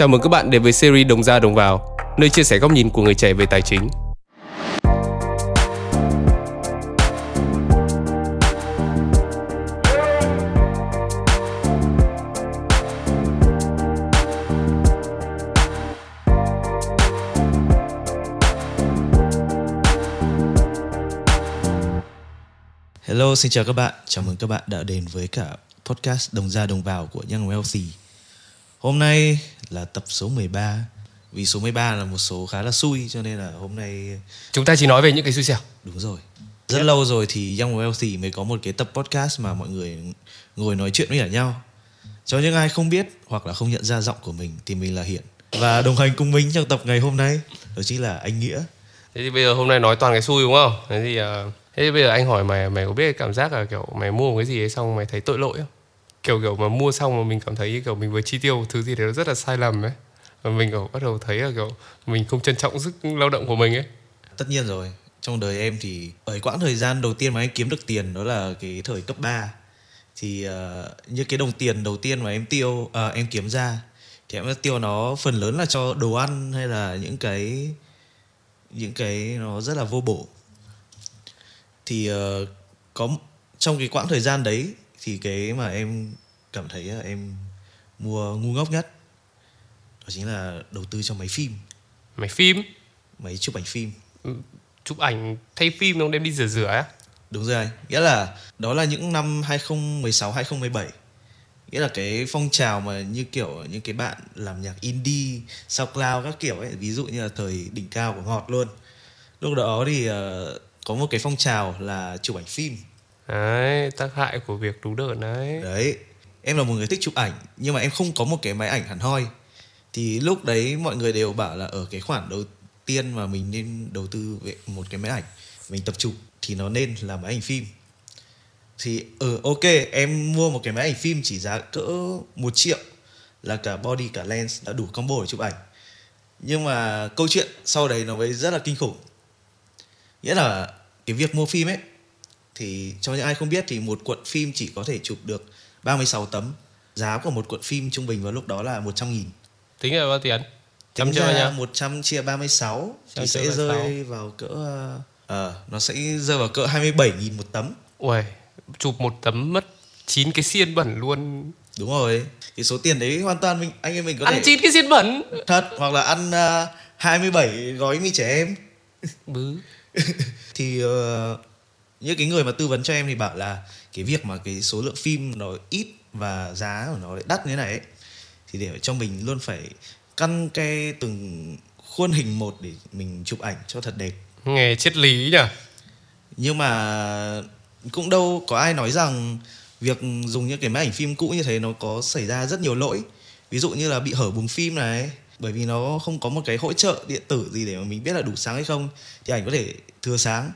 Chào mừng các bạn đến với series Đồng ra đồng vào, nơi chia sẻ góc nhìn của người trẻ về tài chính. Hello, xin chào các bạn. Chào mừng các bạn đã đến với cả podcast Đồng ra đồng vào của Young Wealthy. Hôm nay là tập số 13. Vì số 13 là một số khá là xui cho nên là hôm nay Chúng ta chỉ nói về những cái xui xẻo. đúng rồi. Rất lâu rồi thì Young Wealthy mới có một cái tập podcast mà mọi người ngồi nói chuyện với cả nhau. Cho những ai không biết hoặc là không nhận ra giọng của mình thì mình là Hiển. Và đồng hành cùng mình trong tập ngày hôm nay đó chính là anh Nghĩa. Thế thì bây giờ hôm nay nói toàn cái xui đúng không? Thế thì ờ, thế thì bây giờ anh hỏi mày mày có biết cái cảm giác là kiểu mày mua một cái gì ấy xong mày thấy tội lỗi không? Kiểu kiểu mà mua xong mà mình cảm thấy kiểu mình vừa chi tiêu một thứ gì đấy nó rất là sai lầm ấy. Và mình kiểu bắt đầu thấy là kiểu mình không trân trọng sức lao động của mình ấy. Tất nhiên rồi Trong đời em thì Ở quãng thời gian đầu tiên mà em kiếm được tiền Đó là cái thời cấp 3 Thì ờ, uh, như cái đồng tiền đầu tiên mà em tiêu uh, Em kiếm ra Thì em tiêu nó phần lớn là cho đồ ăn Hay là những cái Những cái nó rất là vô bổ Thì uh, có Trong cái quãng thời gian đấy thì cái mà em cảm thấy là em Mua ngu ngốc nhất Đó chính là đầu tư cho máy phim Mày phim, Máy chụp ảnh phim chụp ảnh thay phim không đem đi rửa rửa á? Đúng rồi. Nghĩa là đó là những năm 2016 2017. Nghĩa là cái phong trào mà như kiểu những cái bạn làm nhạc indie, SoundCloud các kiểu ấy, ví dụ như là thời đỉnh cao của Ngọt luôn. Lúc đó thì ờ, có một cái phong trào là chụp ảnh phim. Đấy, tác hại của việc đủ đợt đấy. Đấy. Em là một người thích chụp ảnh nhưng mà em không có một cái máy ảnh hẳn hoi. Thì lúc đấy mọi người đều bảo là ở cái khoản đầu tiên mà mình nên đầu tư về một cái máy ảnh mình tập chụp thì nó nên là máy ảnh phim thì ừ ok em mua một cái máy ảnh phim chỉ giá cỡ một triệu là cả body cả lens đã đủ combo để chụp ảnh nhưng mà câu chuyện sau đấy nó mới rất là kinh khủng nghĩa là cái việc mua phim ấy thì cho những ai không biết thì một cuộn phim chỉ có thể chụp được 36 tấm giá của một cuộn phim trung bình vào lúc đó là 100 nghìn Tính là bao tiền? Tính ra nhá. 100 chia 36 Trăm thì sẽ 36. rơi vào cỡ ờ nó sẽ rơi vào cỡ 27 nghìn một tấm Ui, chụp một tấm mất 9 cái xiên bẩn luôn. đúng rồi cái số tiền đấy hoàn toàn mình anh em mình có Ăn thể 9 cái xiên bẩn. thật hoặc là ăn uh, 27 gói mì trẻ em Bứ. thì ờ, những cái người mà tư vấn cho em thì bảo là cái việc mà cái số lượng phim nó ít và giá của nó lại đắt như thế này ấy, thì để cho mình luôn phải căn ke từng khuôn hình một để mình chụp ảnh cho thật đẹp. Nghe triết lý nhỉ? nhưng mà cũng đâu có ai nói rằng việc dùng những cái máy ảnh phim cũ như thế nó có xảy ra rất nhiều lỗi. Ví dụ như là bị hở bùng phim này bởi vì nó không có một cái hỗ trợ điện tử gì để mà mình biết là đủ sáng hay không thì ảnh có thể thừa sáng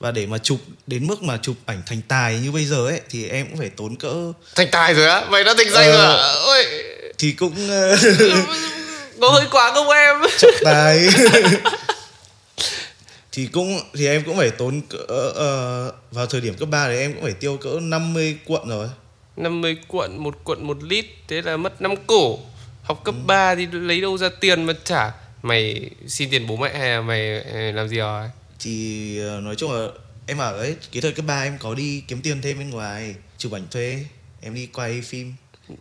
và để mà chụp đến mức mà chụp ảnh thành tài như bây giờ ấy thì em cũng phải tốn cỡ Thành tài rồi á? Mày đã thành danh Ờ. rồi à? Ôi, thì cũng ờ, có hơi quá không em? trọng tài thì cũng thì em cũng phải tốn cỡ ờ, vào thời điểm cấp 3 thì em cũng phải tiêu cỡ 50 cuộn rồi 50 cuộn, một cuộn một lít, thế là mất 5 cổ. Học cấp 3 thì lấy đâu ra tiền mà trả? Mày xin tiền bố mẹ hay là mày làm gì rồi? Thì ờ, nói chung là em bảo đấy cái thời cấp 3 em có đi kiếm tiền thêm bên ngoài chụp ảnh thuê em đi quay phim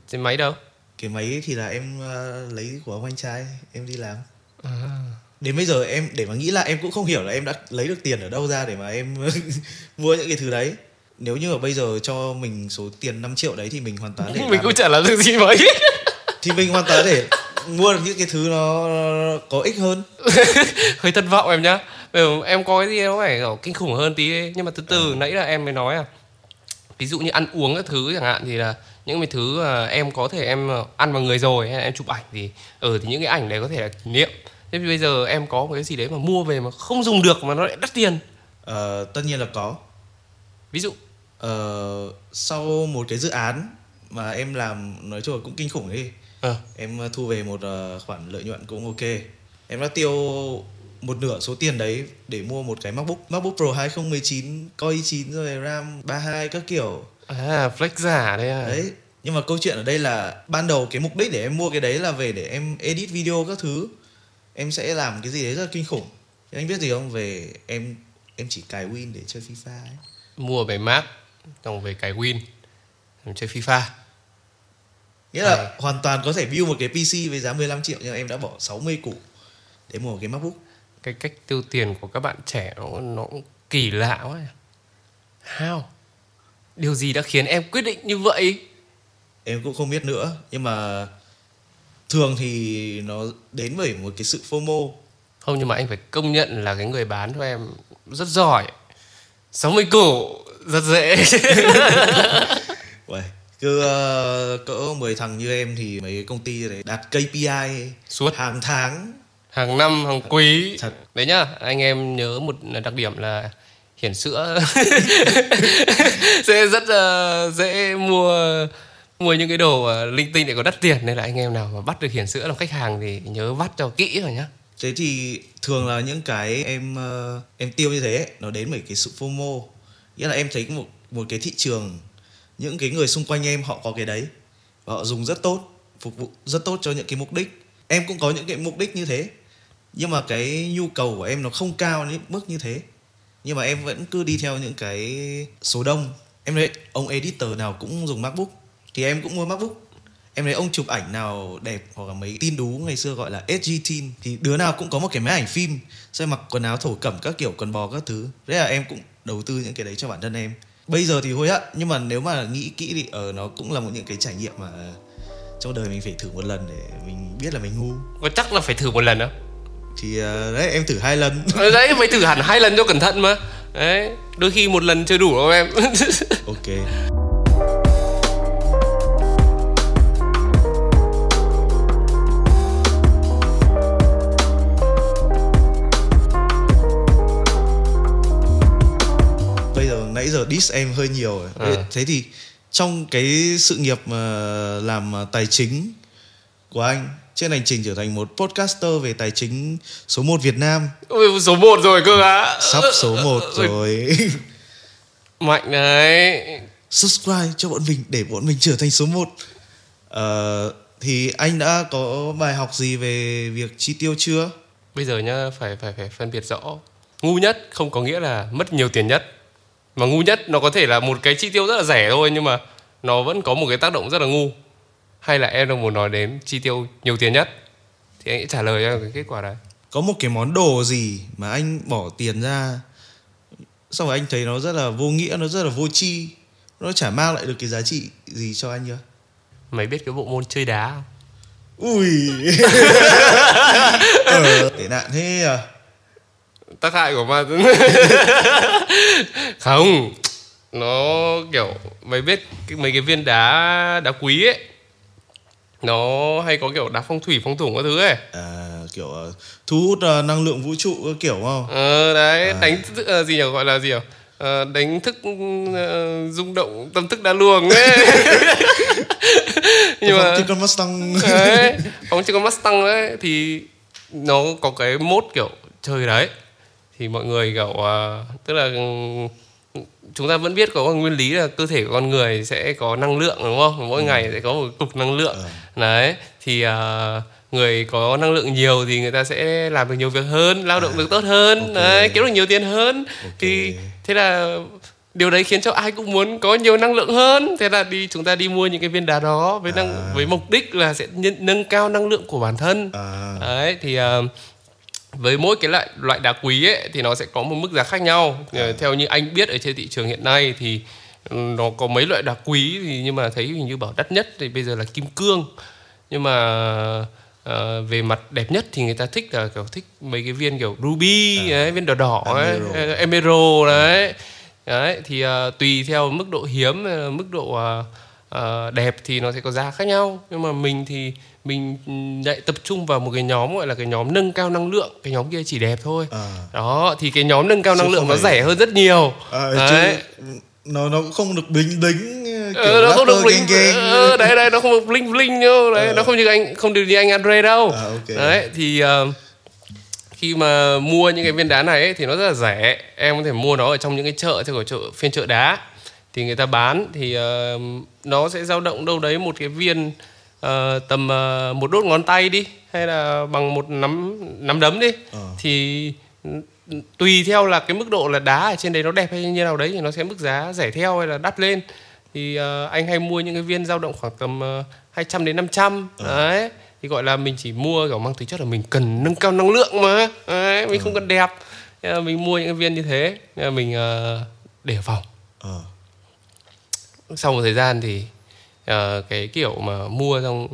Trên máy đâu? cái máy ấy thì là em ờ, lấy của ông anh trai em đi làm À. đến bây giờ em để mà nghĩ lại em cũng không hiểu là em đã lấy được tiền ở đâu ra để mà em mua những cái thứ đấy nếu như mà bây giờ cho mình số tiền 5 triệu đấy thì mình hoàn toàn để Mình cũng chả làm được gì mấy. thì mình hoàn toàn để mua được những cái thứ nó có ích hơn hơi thất vọng em nhá Giờ em có cái gì nó phải kiểu kinh khủng hơn tí ấy. nhưng mà từ từ nãy là em mới nói à. Ví dụ như ăn uống các thứ chẳng hạn thì là những cái thứ mà em có thể em ờ, ăn vào người rồi hay là em chụp ảnh thì ừ thì những cái ảnh đấy có thể là kỷ niệm. Thế bây giờ em có một cái gì đấy mà mua về mà không dùng được mà nó lại đắt tiền? Ờ, tất nhiên là có. Ví dụ. Ờ, sau một cái dự án mà em làm nói chung là cũng kinh khủng đi ờ. Em ờ, thu về một khoản lợi nhuận cũng ok. Em đã tiêu một nửa số tiền đấy để mua một cái MacBook MacBook Pro 2019 Core i9 rồi RAM 32 các kiểu. À flex giả đấy à? Đấy nhưng mà câu chuyện ở đây là ban đầu cái mục đích để em mua cái đấy là về để em edit video các thứ. Em sẽ làm cái gì đấy rất là kinh khủng. Nhưng anh biết gì không? Về em em chỉ cài win để chơi FIFA ấy. mua về Mac xong về cài Win chơi FIFA. Nghĩa là hoàn toàn có thể build một cái PC với giá 15 triệu nhưng em đã bỏ 60 củ để mua một cái MacBook cái cách tiêu tiền của các bạn trẻ nó nó cũng kỳ lạ quá. How? Điều gì đã khiến em quyết định như vậy? Em cũng không biết nữa nhưng mà thường thì nó đến bởi một cái sự FOMO. Không nhưng mà anh phải công nhận là cái người bán cho em rất giỏi. 60 cổ rất dễ. Uầy, cứ ờ, cỡ 10 thằng như em thì mấy công ty đấy đạt KPI suốt. hàng tháng hàng năm hàng quý. Thật. đấy nhá anh em nhớ một đặc điểm là hiển sữa. Sẽ rất uh, dễ mua mua những cái đồ uh, linh tinh để có đắt tiền. Nên là anh em nào mà bắt được hiển sữa làm khách hàng thì nhớ bắt cho kỹ rồi nhá. Thế thì thường là những cái em ờ, em tiêu như thế nó đến bởi cái sự FOMO. Nghĩa là em thấy một một cái thị trường những cái người xung quanh em họ có cái đấy. Và họ dùng rất tốt phục vụ rất tốt cho những cái mục đích. Em cũng có những cái mục đích như thế nhưng mà cái nhu cầu của em nó không cao đến mức như thế. Nhưng mà em vẫn cứ đi theo những cái số đông. Em thấy ông editor nào cũng dùng macbook, thì em cũng mua macbook. Em thấy ông chụp ảnh nào đẹp hoặc là mấy tin đú ngày xưa gọi là SG Teen, thì đứa nào cũng có một cái máy ảnh phim sẽ mặc quần áo thổ cẩm các kiểu, quần bò các thứ. Thế là em cũng đầu tư những cái đấy cho bản thân em. Bây giờ thì hối hận nhưng mà nếu mà nghĩ kỹ thì ở nó cũng là một những cái trải nghiệm mà ờ, trong đời mình phải thử một lần để mình biết là mình ngu. Có chắc là phải thử một lần đó thì ờ, đấy em thử hai lần. Ờ, đấy phải thử hẳn hai lần cho cẩn thận mà. Đấy đôi khi một lần chưa đủ đâu em. Ok. Bây giờ nãy giờ diss em hơi nhiều rồi. Ờ. thế thì trong cái sự nghiệp mà làm à, tài chính của anh trên hành trình trở thành một podcaster về tài chính số 1 Việt Nam. Ui, số 1 rồi cơ á sắp số 1 Ui, rồi. Mạnh đấy. Subscribe cho bọn mình để bọn mình trở thành số 1 ờ, thì anh đã có bài học gì về việc chi tiêu chưa? Bây giờ nhá phải phải phải phân biệt rõ. Ngu nhất không có nghĩa là mất nhiều tiền nhất. Mà ngu nhất nó có thể là một cái chi tiêu rất là rẻ thôi nhưng mà nó vẫn có một cái tác động rất là ngu hay là em đang muốn nói đến chi tiêu nhiều tiền nhất? Thì anh sẽ trả lời cho cái kết quả đấy. Có một cái món đồ gì mà anh bỏ tiền ra xong rồi anh thấy nó rất là vô nghĩa nó rất là vô tri nó chả mang lại được cái giá trị gì cho anh chưa? Mày biết cái bộ môn chơi đá không? Ui. Ờ, tệ nạn thế à. Tác hại của ma không nó kiểu mày biết mấy cái viên đá đá quý ấy nó hay có kiểu đá phong thủy phong thủng các thứ ấy. À, kiểu ờ, thu hút ờ, năng lượng vũ trụ các kiểu không? Ờ đấy À. đánh thức ờ, gì nhỉ gọi là gì nhỉ? Ờ, đánh thức ờ, rung động tâm thức đa luồng ấy. Nhưng mà thì con Mustang. Đấy phóng trên con Mustang đấy thì nó có cái mốt kiểu chơi đấy. Thì mọi người kiểu à, tức là ừ, chúng ta vẫn biết có nguyên lý là cơ thể của con người sẽ có năng lượng đúng không mỗi ngày sẽ có một cục năng lượng Ờ. đấy thì à, người có năng lượng nhiều thì người ta sẽ làm được nhiều việc hơn lao động À, được tốt hơn ok. đấy kiếm được nhiều tiền hơn Ok. thì thế là điều đấy khiến cho ai cũng muốn có nhiều năng lượng hơn thế là đi chúng ta đi mua những cái viên đá đó với năng À. với mục đích là sẽ nhân, nâng cao năng lượng của bản thân à, đấy thì à, với mỗi cái loại loại đá quý ấy thì nó sẽ có một mức giá khác nhau. Ờ, theo như anh biết ở trên thị trường hiện nay thì ừ, nó có mấy loại đá quý thì nhưng mà thấy hình như bảo đắt nhất thì bây giờ là kim cương. Nhưng mà ờ, về mặt đẹp nhất thì người ta thích là kiểu thích mấy cái viên kiểu ruby đấy, viên đỏ đỏ ấy, Emerald. ờ, emerald đấy. Đấy thì ờ, tùy theo mức độ hiếm mức độ ờ, ờ, đẹp thì nó sẽ có giá khác nhau nhưng mà mình thì mình ừ, lại tập trung vào một cái nhóm gọi là cái nhóm nâng cao năng lượng cái nhóm kia chỉ đẹp thôi à. đó thì cái nhóm nâng cao Chứ năng lượng không nó phải- rẻ hơn rất nhiều À, đấy chứ nó nó cũng không được blính blính kiểu ờ, nó không được bling gang. ờ, đấy đấy nó không được bling bling đâu đấy Ờ. nó không như anh không được như anh Andre đâu À, ok. đấy thì ờ, khi mà mua những cái viên đá này ấy, thì nó rất là rẻ em có thể mua nó ở trong những cái chợ theo kiểu chợ phiên chợ đá thì người ta bán thì uh, nó sẽ dao động đâu đấy một cái viên uh, tầm uh, một đốt ngón tay đi hay là bằng một nắm nắm đấm đi. Ờ. thì tùy theo là cái mức độ là đá ở trên đấy nó đẹp hay như nào đấy thì nó sẽ mức giá rẻ theo hay là đắt lên. Thì uh, anh hay mua những cái viên dao động khoảng tầm uh, 200 đến 500 đấy thì gọi là mình chỉ mua kiểu mang tính chất là mình cần nâng cao năng lượng mà. Đấy, mình không cần đẹp. Mình mua những cái viên như thế mình uh, để phòng Ờ. sau một thời gian thì ờ, cái kiểu mà mua xong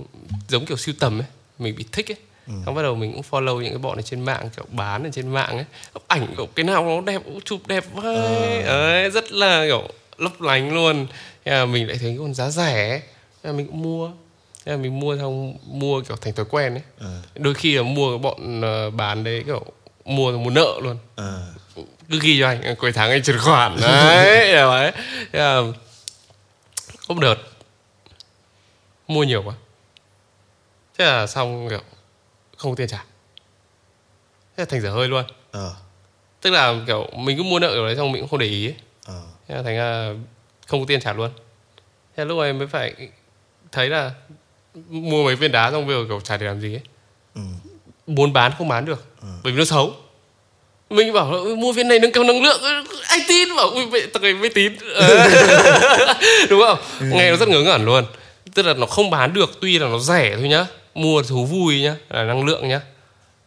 giống kiểu sưu tầm ấy mình bị thích ấy. Xong bắt đầu mình cũng follow những cái bọn này trên mạng kiểu bán ở trên mạng ấy. Ảnh kiểu cái nào nó đẹp cũng chụp đẹp vai ấy, rất là kiểu lấp lánh luôn. Là mình lại thấy còn giá rẻ là mình cũng mua. Là mình mua xong mua kiểu thành thói quen ấy. Ờ. đôi khi là mua cái bọn ờ, bán đấy kiểu mua mua nợ luôn. Ờ. cứ ghi cho anh cuối tháng anh chuyển khoản. Đấy đấy Thế là một đợt mua nhiều quá. Thế là xong kiểu không có tiền trả. Thế là thành dở hơi luôn. Ờ. tức là kiểu mình cứ mua nợ kiểu đấy xong mình cũng không để ý. Ấy. Ờ. thế là thành ra không có tiền trả luôn. Thế lúc này mới phải thấy là mua mấy viên đá xong bây giờ kiểu trả để làm gì ấy. Ừ. muốn bán không bán được. Bởi vì nó xấu mình bảo là "Ôi, mua viên này nâng cao năng lượng. Ai tin bảo ui vậy tao mới tín đúng không? Nghe nó rất ngớ ngẩn luôn. Tức là nó không bán được tuy là nó rẻ thôi nhá. Mua thú vui nhá là năng lượng nhá.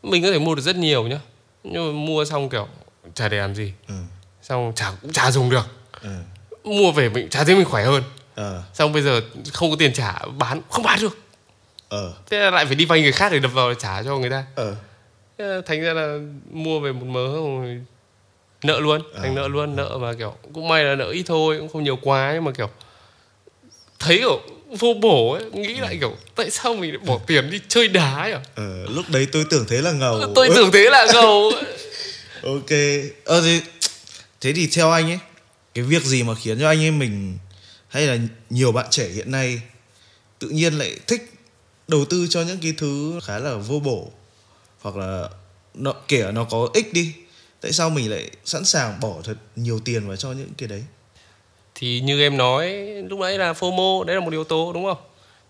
Mình có thể mua được rất nhiều nhá. Nhưng mà mua xong kiểu chả để làm gì. Ừ. xong chả cũng chả dùng được. Ừ. mua về mình chả thấy mình khỏe hơn. Ờ. xong bây giờ không có tiền trả bán không bán được. Ờ. thế là lại phải đi vay người khác để đập vào để trả cho người ta. Ờ. Là thành ra là mua về một mớ rồi nợ luôn thành nợ luôn nợ mà kiểu cũng may là nợ ít thôi cũng không nhiều quá nhưng mà kiểu thấy kiểu vô bổ ấy nghĩ lại kiểu tại sao mình lại bỏ tiền đi chơi đá ấy à Ờ. Lúc đấy tôi tưởng thế là ngầu. tôi tưởng thế là ngầu ok ờ thế thế thì theo anh ấy cái việc gì mà khiến cho anh em mình hay là nhiều bạn trẻ hiện nay tự nhiên lại thích đầu tư cho những cái thứ khá là vô bổ hoặc là nó kể nó có ích đi tại sao mình lại sẵn sàng bỏ thật nhiều tiền vào cho những cái đấy? Thì như em nói lúc nãy là FOMO đấy là một yếu tố đúng không?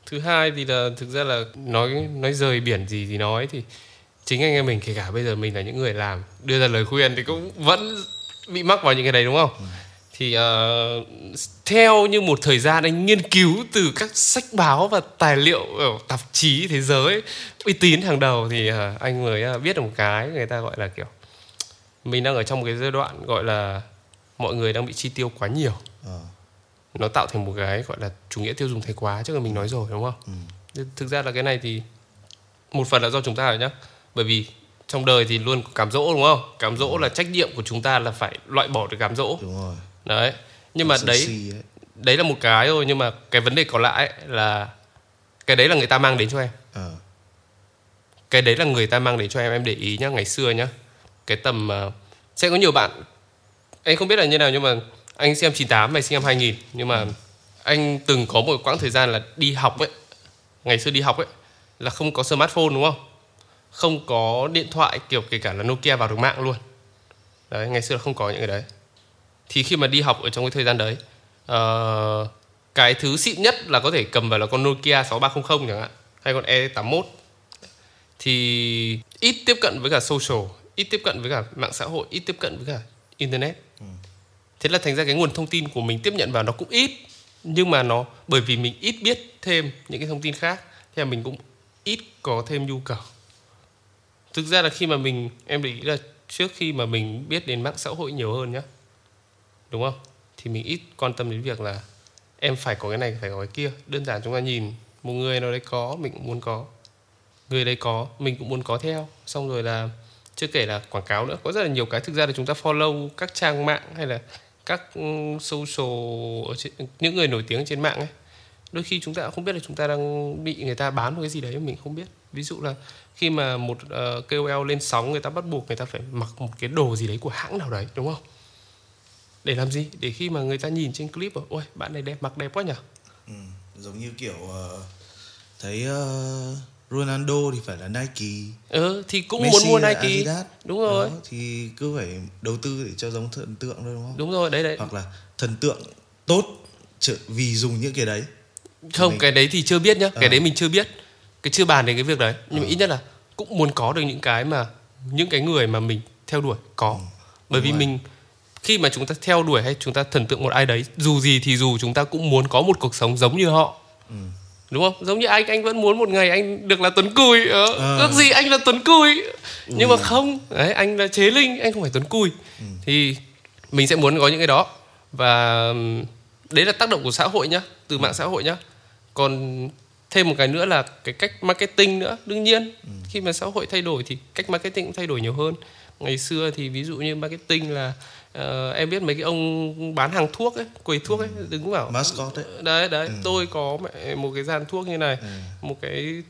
Thứ hai thì là thực ra là nói nói rời biển gì thì nói thì chính anh em mình kể cả bây giờ mình là những người làm đưa ra lời khuyên thì cũng vẫn bị mắc vào những cái đấy đúng không thì ờ, theo như một thời gian anh nghiên cứu từ các sách báo và tài liệu ở tạp chí thế giới uy tín hàng đầu thì ờ, anh mới ờ, biết được một cái người ta gọi là kiểu mình đang ở trong một cái giai đoạn gọi là mọi người đang bị chi tiêu quá nhiều. Ờ. Nó tạo thành một cái gọi là chủ nghĩa tiêu dùng thái quá trước là mình nói rồi đúng không? Ừ. thực ra là cái này thì một phần là do chúng ta rồi nhá. Bởi vì trong đời thì luôn có cám dỗ đúng không? Cám dỗ là trách nhiệm của chúng ta là phải loại bỏ được cám dỗ. Đúng rồi đấy. Nhưng mà đấy đấy là một cái thôi nhưng mà cái vấn đề còn lại ấy là cái đấy là người ta mang đến cho em. Ờ. Cái đấy là người ta mang đến cho em em để ý nhá ngày xưa nhá. Cái tầm ờ, sẽ có nhiều bạn anh không biết là như nào nhưng mà anh xem 98 mày sinh năm 2000 nhưng mà anh từng có một quãng thời gian là đi học ấy. Ngày xưa đi học ấy là không có smartphone đúng không? Không có điện thoại kiểu kể cả là Nokia vào được mạng luôn. Đấy ngày xưa là không có những cái đấy thì khi mà đi học ở trong cái thời gian đấy ờ, cái thứ xịn nhất là có thể cầm vào là con Nokia 6300 chẳng hạn hay con E81 thì ít tiếp cận với cả social ít tiếp cận với cả mạng xã hội ít tiếp cận với cả internet. Thế là thành ra cái nguồn thông tin của mình tiếp nhận vào nó cũng ít nhưng mà nó bởi vì mình ít biết thêm những cái thông tin khác là mình cũng ít có thêm nhu cầu. Thực ra là khi mà mình em để ý là trước khi mà mình biết đến mạng xã hội nhiều hơn nhá đúng không? Thì mình ít quan tâm đến việc là em phải có cái này phải có cái kia. Đơn giản chúng ta nhìn một người nào đấy có mình cũng muốn có. Người đấy có mình cũng muốn có theo. Xong rồi là chưa kể là quảng cáo nữa. Có rất là nhiều cái thực ra là chúng ta follow các trang mạng hay là các social ở trên, những người nổi tiếng trên mạng ấy. Đôi khi chúng ta không biết là chúng ta đang bị người ta bán một cái gì đấy mình không biết. Ví dụ là khi mà một ờ, uh, KOL lên sóng người ta bắt buộc người ta phải mặc một cái đồ gì đấy của hãng nào đấy đúng không? Để làm gì? Để khi mà người ta nhìn trên clip ôi bạn này đẹp mặc đẹp quá nhỉ? Ừ. giống như kiểu ờ, thấy ờ, Ronaldo thì phải là Nike. Ừ thì cũng Messi muốn mua Nike. Adidas. đúng rồi. Đó, thì cứ phải đầu tư để cho giống thần tượng thôi đúng không? Đúng rồi đấy đấy. Hoặc là thần tượng tốt vì dùng những cái đấy. Không Mình- cái đấy thì chưa biết nhá. Cái Ờ. đấy mình chưa biết. Cái chưa bàn đến cái việc đấy. Nhưng mà ít nhất là cũng muốn có được những cái mà những cái người mà mình theo đuổi có. Bởi vì rồi. mình khi mà chúng ta theo đuổi hay chúng ta thần tượng một ai đấy dù gì thì dù chúng ta cũng muốn có một cuộc sống giống như họ. Đúng không? Giống như anh anh vẫn muốn một ngày anh được là tuấn cùi ờ, ước gì anh là tuấn cùi. Nhưng mà không đấy anh là chế linh anh không phải tuấn cùi. Thì mình sẽ muốn có những cái đó. Và đấy là tác động của xã hội nhá từ mạng xã hội nhá. Còn thêm một cái nữa là cái cách marketing nữa đương nhiên. Khi mà xã hội thay đổi thì cách marketing cũng thay đổi nhiều hơn. Ngày xưa thì ví dụ như marketing là ờ, em biết mấy cái ông bán hàng thuốc ấy quầy thuốc ấy đứng bảo mascot đấy đấy đấy tôi có một cái gian thuốc như này một cái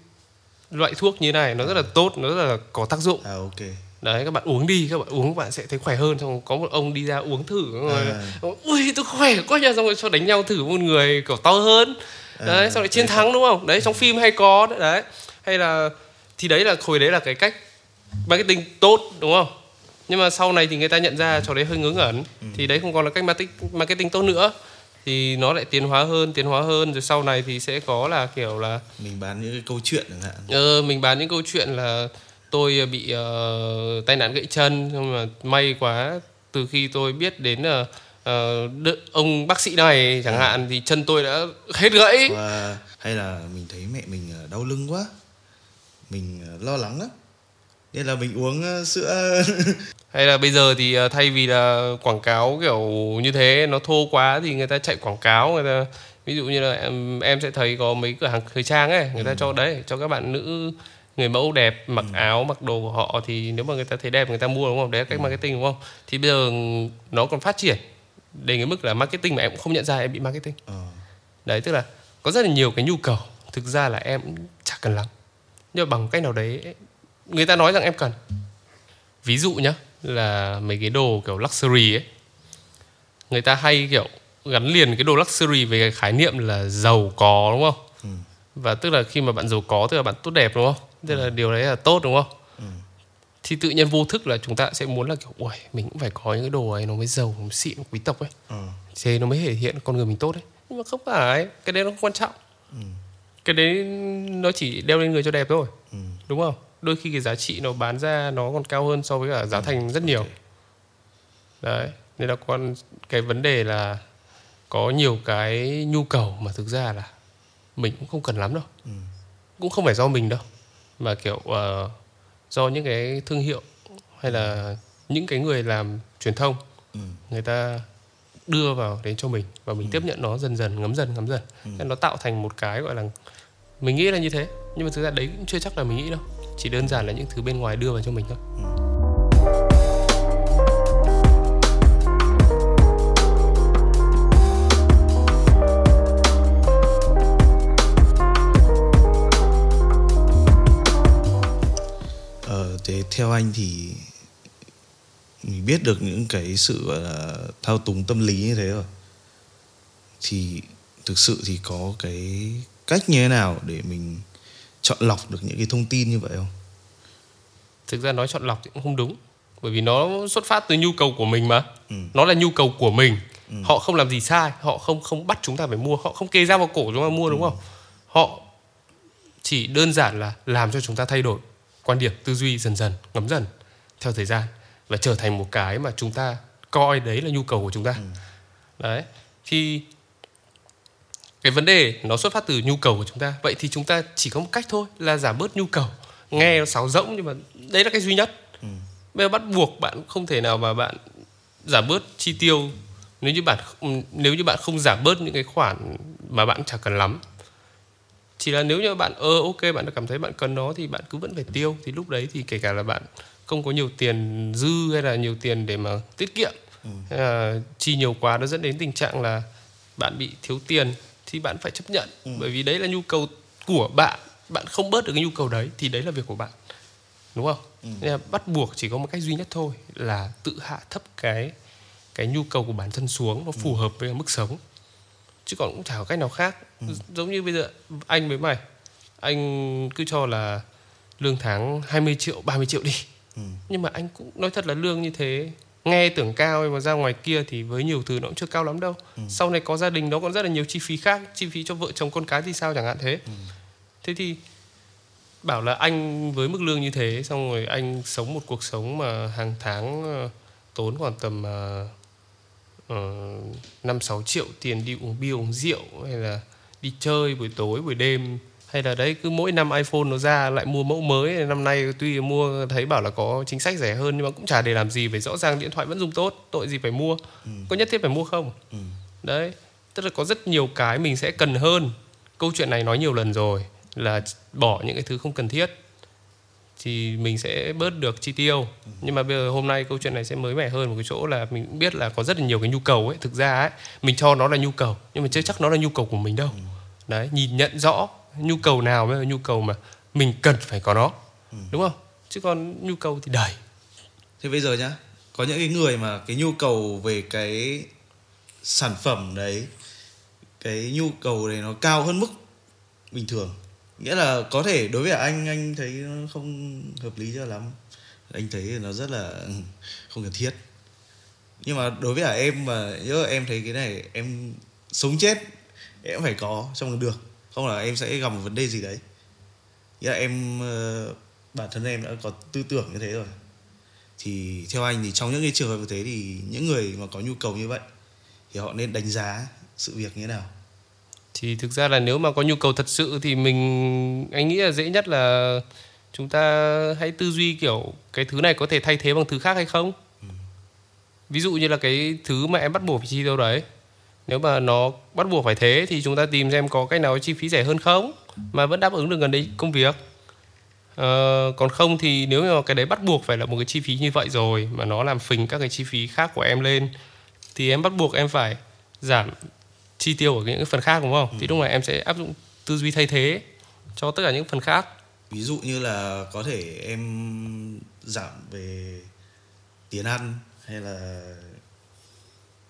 loại thuốc như này nó rất là tốt nó rất là có tác dụng. À ok. Đấy các bạn uống đi các bạn uống các bạn sẽ thấy khỏe hơn. Xong có một ông đi ra uống thử rồi À. ui tôi khỏe quá nha. Xong rồi cho đánh nhau thử một người kiểu to hơn. Đấy À, xong rồi chiến thắng đúng không? Đấy trong phim hay có đấy, đấy. Hay là thì đấy là hồi đấy là cái cách marketing tốt đúng không nhưng mà sau này thì người ta nhận ra trò đấy hơi ngớ ngẩn. Thì đấy không còn là cách marketing marketing tốt nữa. Thì nó lại tiến hóa hơn tiến hóa hơn. Rồi sau này thì sẽ có là kiểu là mình bán những cái câu chuyện chẳng hạn. Ờ, mình bán những câu chuyện là tôi bị ờ, tai nạn gãy chân. Nhưng mà may quá từ khi tôi biết đến ờ, ờ, đ- ông bác sĩ này chẳng hạn thì chân tôi đã hết gãy. Và hay là mình thấy mẹ mình ờ, đau lưng quá. Mình ờ, lo lắng lắm nên là mình uống ờ, sữa. Hay là bây giờ thì ờ, thay vì là quảng cáo kiểu như thế nó thô quá thì người ta chạy quảng cáo người ta ví dụ như là em em sẽ thấy có mấy cửa hàng thời trang ấy người ta cho đấy cho các bạn nữ người mẫu đẹp mặc áo mặc đồ của họ thì nếu mà người ta thấy đẹp người ta mua đúng không? Đấy là cách marketing đúng không? Thì bây giờ nó còn phát triển đến cái mức là marketing mà em cũng không nhận ra em bị marketing. Ờ, đấy tức là có rất là nhiều cái nhu cầu. Thực ra là em cũng chả cần lắm. Nhưng mà bằng cách nào đấy người ta nói rằng em cần. Ví dụ nhá là mấy cái đồ kiểu luxury ấy. Người ta hay kiểu gắn liền cái đồ luxury với cái khái niệm là giàu có đúng không? Ừ. và tức là khi mà bạn giàu có tức là bạn tốt đẹp đúng không? Tức là điều đấy là tốt đúng không? Ừ. thì tự nhiên vô thức là chúng ta sẽ muốn là kiểu ui mình cũng phải có những cái đồ ấy nó mới giàu nó mới xịn quý tộc ấy. Ờ, thế nó mới thể hiện con người mình tốt đấy. Nhưng mà không phải cái đấy nó không quan trọng. Ừ. cái đấy nó chỉ đeo lên người cho đẹp thôi ừ. đúng không đôi khi cái giá trị nó bán ra nó còn cao hơn so với cả giá thành rất nhiều. Đấy nên là con cái vấn đề là có nhiều cái nhu cầu mà thực ra là mình cũng không cần lắm đâu. Ừ. cũng không phải do mình đâu mà kiểu ờ, do những cái thương hiệu hay là những cái người làm truyền thông Ừ. người ta đưa vào đến cho mình và mình tiếp nhận nó dần dần ngấm dần ngấm dần. Nên nó tạo thành một cái gọi là mình nghĩ là như thế nhưng mà thực ra đấy cũng chưa chắc là mình nghĩ đâu chỉ đơn giản là những thứ bên ngoài đưa vào cho mình thôi. Ờ, thế theo anh thì mình biết được những cái sự là thao túng tâm lý như thế rồi. Thì thực sự thì có cái cách như thế nào để mình chọn lọc được những cái thông tin như vậy không? thực ra nói chọn lọc thì cũng không đúng. Bởi vì nó xuất phát từ nhu cầu của mình mà. Ừ. nó là nhu cầu của mình. Họ không làm gì sai. Họ không không bắt chúng ta phải mua. Họ không kê dao vào cổ chúng ta mua đúng không? Họ chỉ đơn giản là làm cho chúng ta thay đổi quan điểm tư duy dần dần ngấm dần theo thời gian và trở thành một cái mà chúng ta coi đấy là nhu cầu của chúng ta. Đấy. Thì cái vấn đề nó xuất phát từ nhu cầu của chúng ta. Vậy thì chúng ta chỉ có một cách thôi là giảm bớt nhu cầu. Nghe nó sáo rỗng nhưng mà đấy là cái duy nhất. Bây giờ bắt buộc bạn không thể nào mà bạn giảm bớt chi tiêu nếu như bạn nếu như bạn không giảm bớt những cái khoản mà bạn chẳng cần lắm. Chỉ là nếu như bạn ơ ok bạn cảm thấy bạn cần nó thì bạn cứ vẫn phải tiêu. Thì lúc đấy thì kể cả là bạn không có nhiều tiền dư hay là nhiều tiền để mà tiết kiệm hay là chi nhiều quá nó dẫn đến tình trạng là bạn bị thiếu tiền thì bạn phải chấp nhận. Bởi vì đấy là nhu cầu của bạn. Bạn không bớt được cái nhu cầu đấy thì đấy là việc của bạn. Đúng không? Nên là bắt buộc chỉ có một cách duy nhất thôi là tự hạ thấp cái cái nhu cầu của bản thân xuống nó phù hợp với mức sống. Chứ còn cũng chả có cách nào khác. Giống như bây giờ anh với mày anh cứ cho là lương tháng 20 triệu 30 triệu đi. Ừ. nhưng mà anh cũng nói thật là lương như thế nghe tưởng cao mà ra ngoài kia thì với nhiều thứ nó cũng chưa cao lắm đâu Ừ. sau này có gia đình nó còn rất là nhiều chi phí khác chi phí cho vợ chồng con cái thì sao chẳng hạn thế Ừ. thế thì bảo là anh với mức lương như thế xong rồi anh sống một cuộc sống mà hàng tháng ờ, tốn khoảng tầm năm sáu triệu tiền đi uống bia uống rượu hay là đi chơi buổi tối buổi đêm hay là đấy cứ mỗi năm iPhone nó ra lại mua mẫu mới. Năm nay tuy mua thấy bảo là có chính sách rẻ hơn nhưng mà cũng chả để làm gì phải rõ ràng điện thoại vẫn dùng tốt tội gì phải mua. Ừ. có nhất thiết phải mua không? Ừ. đấy tức là có rất nhiều cái mình sẽ cần hơn. Câu chuyện này nói nhiều lần rồi là bỏ những cái thứ không cần thiết thì mình sẽ bớt được chi tiêu. Nhưng mà bây giờ hôm nay câu chuyện này sẽ mới mẻ hơn một cái chỗ là mình cũng biết là có rất là nhiều cái nhu cầu ấy. Thực ra ấy mình cho nó là nhu cầu nhưng mà chưa chắc nó là nhu cầu của mình đâu. Đấy nhìn nhận rõ nhu cầu nào mới là nhu cầu mà mình cần phải có nó đúng không chứ còn nhu cầu thì đầy Thế bây giờ nhá, có những cái người mà cái nhu cầu về cái sản phẩm đấy, cái nhu cầu đấy nó cao hơn mức bình thường. Nghĩa là có thể đối với anh anh thấy nó không hợp lý cho lắm. Anh thấy nó rất là ừ, không cần thiết. Nhưng mà đối với cả em mà nhớ em thấy cái này em sống chết em phải có trong được. Không là em sẽ gặp một vấn đề gì đấy. Nghĩa là em ờ, bản thân em đã có tư tưởng như thế rồi. Thì theo anh thì trong những cái trường hợp như thế thì những người mà có nhu cầu như vậy thì họ nên đánh giá sự việc như thế nào? Thì thực ra là nếu mà có nhu cầu thật sự thì mình anh nghĩ là dễ nhất là chúng ta hãy tư duy kiểu cái thứ này có thể thay thế bằng thứ khác hay không? Ví dụ như là cái thứ mà em bắt buộc phải chi tiêu đấy nếu mà nó bắt buộc phải thế thì chúng ta tìm xem có cách nào chi phí rẻ hơn không mà vẫn đáp ứng được gần đấy công việc Ờ, còn không thì nếu mà cái đấy bắt buộc phải là một cái chi phí như vậy rồi mà nó làm phình các cái chi phí khác của em lên thì em bắt buộc em phải giảm chi tiêu ở những cái phần khác đúng không? Thì lúc này em sẽ áp dụng tư duy thay thế cho tất cả những phần khác. ví dụ như là có thể em giảm về tiền ăn hay là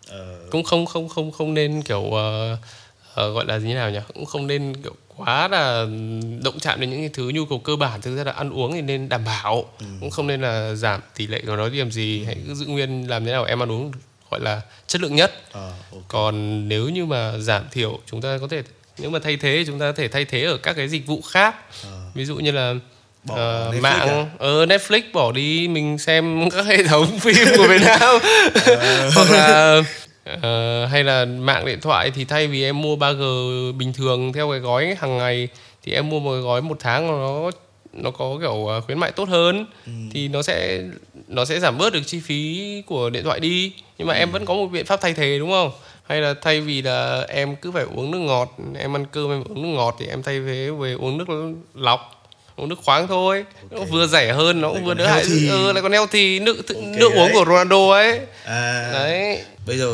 ờ, Cũng không không không không nên kiểu ờ, ờ, gọi là như nào nhỉ? Cũng không nên kiểu quá là động chạm đến những cái thứ nhu cầu cơ bản thực ra là ăn uống thì nên đảm bảo cũng không nên là giảm tỷ lệ của nó đi làm gì hãy cứ giữ nguyên làm thế nào em ăn uống gọi là chất lượng nhất ờ, ok. còn nếu như mà giảm thiểu chúng ta có thể nếu mà thay thế chúng ta có thể thay thế ở các cái dịch vụ khác Ờ. ví dụ như là Bỏ ờ, Netflix mạng. à? ờ, Netflix bỏ đi mình xem các hệ thống phim của Việt Nam. Hoặc là ờ, hay là mạng điện thoại thì thay vì em mua 3G bình thường theo cái gói hàng ngày thì em mua một cái gói một tháng nó nó có kiểu ờ, khuyến mại tốt hơn. Ừ. thì nó sẽ nó sẽ giảm bớt được chi phí của điện thoại đi. Nhưng mà em vẫn có một biện pháp thay thế đúng không? Hay là thay vì là em cứ phải uống nước ngọt em ăn cơm em uống nước ngọt thì em thay thế về uống nước lọc uống nước khoáng thôi. Nó Ok. vừa rẻ hơn nó cũng vừa đỡ hại. Ừ, lại còn healthy. Nước th- Ok nước uống đấy. của Ronaldo ấy. À, đấy. bây giờ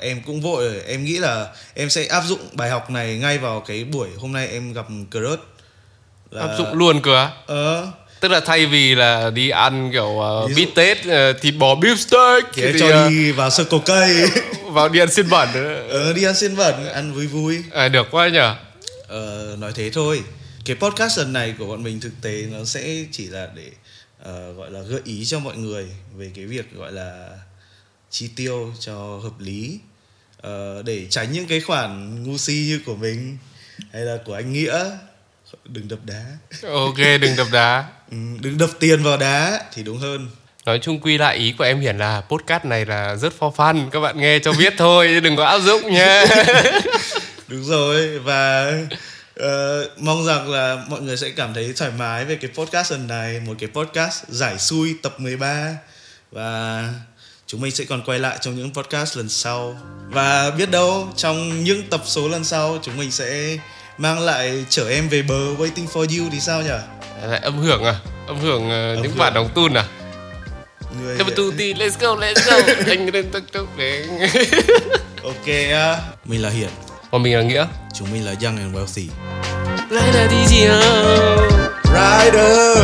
em cũng vội rồi. Em nghĩ là em sẽ áp dụng bài học này ngay vào cái buổi hôm nay em gặp Crush. Là áp dụng luôn á? Ờ. Tức là thay vì là đi ăn kiểu uh, bít tết uh, thịt bò beef steak thì thì, cho ờ, đi vào Circle K. vào đi ăn xiên bẩn. Ờ, đi ăn xiên bẩn ăn vui vui. À, được quá nhở Ờ, nói thế thôi cái podcast lần này của bọn mình thực tế nó sẽ chỉ là để ờ, gọi là gợi ý cho mọi người về cái việc gọi là chi tiêu cho hợp lý Ờ, để tránh những cái khoản ngu si như của mình hay là của anh nghĩa. Đừng đập đá. Ok đừng đập đá. Ừ, đừng đập tiền vào đá thì đúng hơn. Nói chung quy lại ý của em hiển là podcast này là rất for fun các bạn nghe cho biết thôi đừng có áp dụng nha đúng rồi và ờ, mong rằng là mọi người sẽ cảm thấy thoải mái về cái podcast lần này một cái podcast giải xui tập 13 và chúng mình sẽ còn quay lại trong những podcast lần sau. Và biết đâu trong những tập số lần sau chúng mình sẽ mang lại chở em về bờ waiting for you thì sao nhỉ? Lại âm hưởng à? Âm hưởng ờ, những hưởng. bản đồng tun à? Người Thế mà tu ti let's go let's go. Anh lên tức để ok á. Mình là hiển còn mình là nghĩa. Chúng mình là young and wealthy. Là đi gì rider